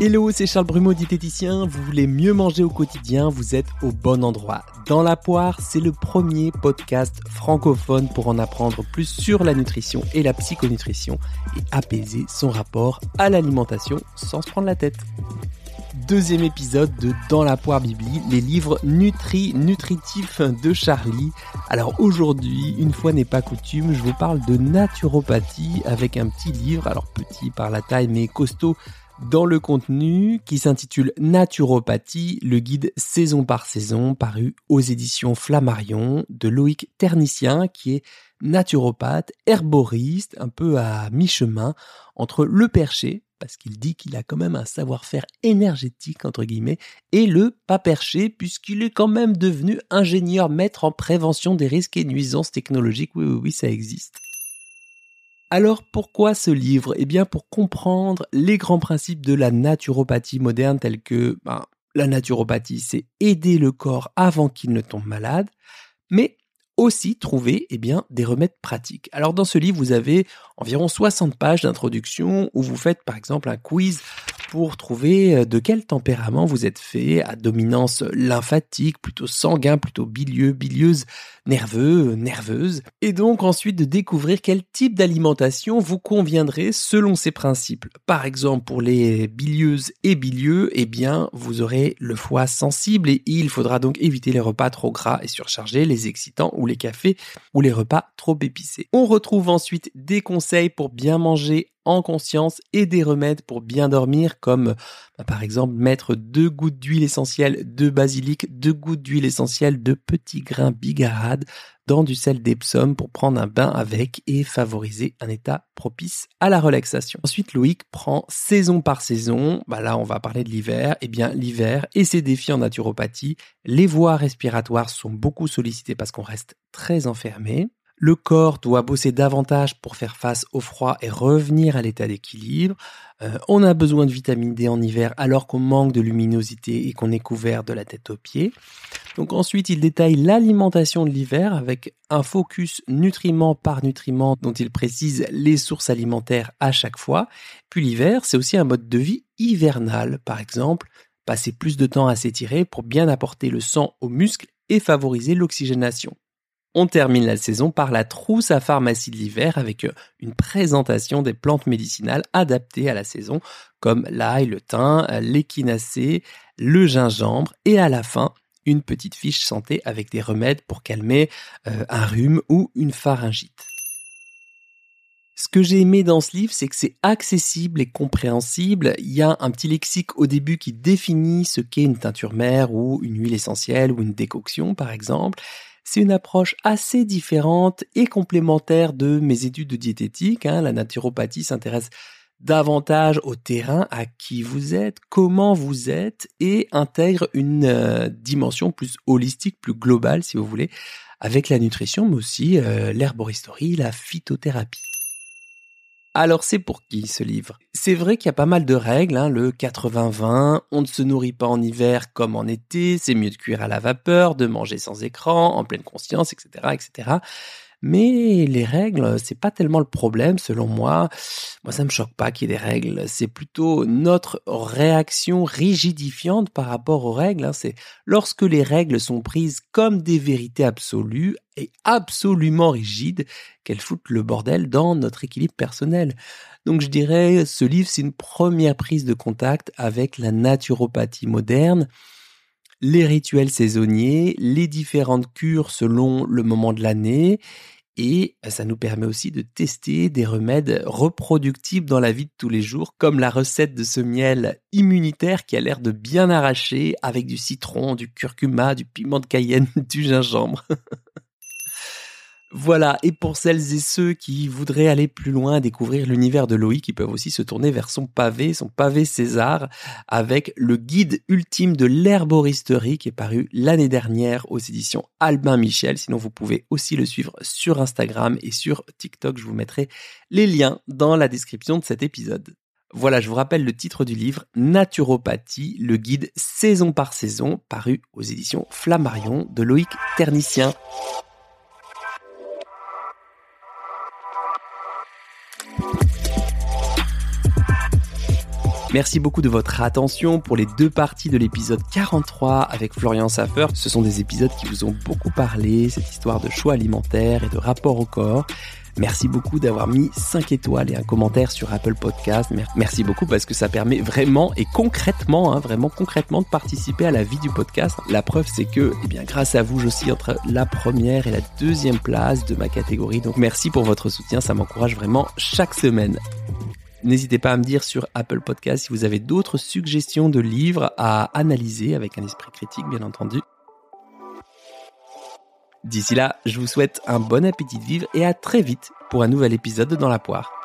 Hello, c'est Charles Brumeau, diététicien. Vous voulez mieux manger au quotidien, vous êtes au bon endroit. Dans la poire, c'est le premier podcast francophone pour en apprendre plus sur la nutrition et la psychonutrition et apaiser son rapport à l'alimentation sans se prendre la tête. Deuxième épisode de Dans la poire Bibli, les livres nutri nutritifs de Charlie. Alors aujourd'hui, une fois n'est pas coutume, je vous parle de naturopathie avec un petit livre, alors petit par la taille mais costaud dans le contenu qui s'intitule Naturopathie, le guide saison par saison paru aux éditions Flammarion de Loïc Ternicien qui est naturopathe, herboriste, un peu à mi-chemin entre le perché, parce qu'il dit qu'il a quand même un savoir-faire énergétique, entre guillemets, et le pas perché, puisqu'il est quand même devenu ingénieur maître en prévention des risques et nuisances technologiques. Oui, oui, oui, ça existe. Alors pourquoi ce livre? Eh bien pour comprendre les grands principes de la naturopathie moderne tels que ben, la naturopathie, c'est aider le corps avant qu'il ne tombe malade, mais aussi trouver eh bien, des remèdes pratiques. Alors dans ce livre, vous avez environ 60 pages d'introduction où vous faites par exemple un quiz pour trouver euh, de quel tempérament vous êtes fait, à dominance lymphatique, plutôt sanguin, plutôt bilieux, bilieuse, nerveux, nerveuse, et donc ensuite de découvrir quel type d'alimentation vous conviendrait selon ces principes. Par exemple, pour les bilieuses et bilieux, eh bien, vous aurez le foie sensible et il faudra donc éviter les repas trop gras et surchargés, les excitants ou les cafés ou les repas trop épicés. On retrouve ensuite des conseils pour bien manger en conscience et des remèdes pour bien dormir comme bah, par exemple mettre deux gouttes d'huile essentielle de basilic, deux gouttes d'huile essentielle de petits grains bigarade dans du sel d'Epsom pour prendre un bain avec et favoriser un état propice à la relaxation. Ensuite, Loïc prend saison par saison. Bah là, on va parler de l'hiver. Eh bien, l'hiver et ses défis en naturopathie. Les voies respiratoires sont beaucoup sollicitées parce qu'on reste très enfermé. Le corps doit bosser davantage pour faire face au froid et revenir à l'état d'équilibre. Euh, on a besoin de vitamine D en hiver alors qu'on manque de luminosité et qu'on est couvert de la tête aux pieds. Donc ensuite, il détaille l'alimentation de l'hiver avec un focus nutriment par nutriment dont il précise les sources alimentaires à chaque fois. Puis l'hiver, c'est aussi un mode de vie hivernal. Par exemple, passer plus de temps à s'étirer pour bien apporter le sang aux muscles et favoriser l'oxygénation. On termine la saison par la trousse à pharmacie de l'hiver avec euh, une présentation des plantes médicinales adaptées à la saison comme l'ail, le thym, l'échinacée, le gingembre et à la fin une petite fiche santé avec des remèdes pour calmer euh, un rhume ou une pharyngite. Ce que j'ai aimé dans ce livre, c'est que c'est accessible et compréhensible. Il y a un petit lexique au début qui définit ce qu'est une teinture mère ou une huile essentielle ou une décoction, par exemple. C'est une approche assez différente et complémentaire de mes études de diététique. Hein. La naturopathie s'intéresse davantage au terrain, à qui vous êtes, comment vous êtes, et intègre une euh, dimension plus holistique, plus globale, si vous voulez, avec la nutrition, mais aussi euh, l'herboristerie, la phytothérapie. Alors c'est pour qui ce livre? C'est vrai qu'il y a pas mal de règles, hein, le 80-20, on ne se nourrit pas en hiver comme en été, c'est mieux de cuire à la vapeur, de manger sans écran, en pleine conscience, etc. etc. Mais les règles, c'est pas tellement le problème selon moi. Moi, ça me choque pas qu'il y ait des règles. C'est plutôt notre réaction rigidifiante par rapport aux règles. Hein. C'est lorsque les règles sont prises comme des vérités absolues et absolument rigides qu'elles foutent le bordel dans notre équilibre personnel. Donc je dirais, ce livre, c'est une première prise de contact avec la naturopathie moderne les rituels saisonniers, les différentes cures selon le moment de l'année, et ça nous permet aussi de tester des remèdes reproductibles dans la vie de tous les jours, comme la recette de ce miel immunitaire qui a l'air de bien arracher avec du citron, du curcuma, du piment de cayenne, du gingembre. Voilà, et pour celles et ceux qui voudraient aller plus loin, découvrir l'univers de Loïc, qui peuvent aussi se tourner vers son pavé, son pavé César, avec le guide ultime de l'herboristerie qui est paru l'année dernière aux éditions Albin Michel. Sinon, vous pouvez aussi le suivre sur Instagram et sur TikTok. Je vous mettrai les liens dans la description de cet épisode. Voilà, je vous rappelle le titre du livre, Naturopathie, le guide saison par saison, paru aux éditions Flammarion de Loïc Ternicien. Merci beaucoup de votre attention pour les deux parties de l'épisode 43 avec Florian Saffer. Ce sont des épisodes qui vous ont beaucoup parlé, cette histoire de choix alimentaire et de rapport au corps. Merci beaucoup d'avoir mis 5 étoiles et un commentaire sur Apple Podcast. Merci beaucoup parce que ça permet vraiment et concrètement, hein, vraiment concrètement de participer à la vie du podcast. La preuve, c'est que, eh bien, grâce à vous, j'oscille entre la première et la deuxième place de ma catégorie. Donc merci pour votre soutien, ça m'encourage vraiment chaque semaine. N'hésitez pas à me dire sur Apple Podcast si vous avez d'autres suggestions de livres à analyser avec un esprit critique, bien entendu. D'ici là, je vous souhaite un bon appétit de vivre et à très vite pour un nouvel épisode de Dans la poire.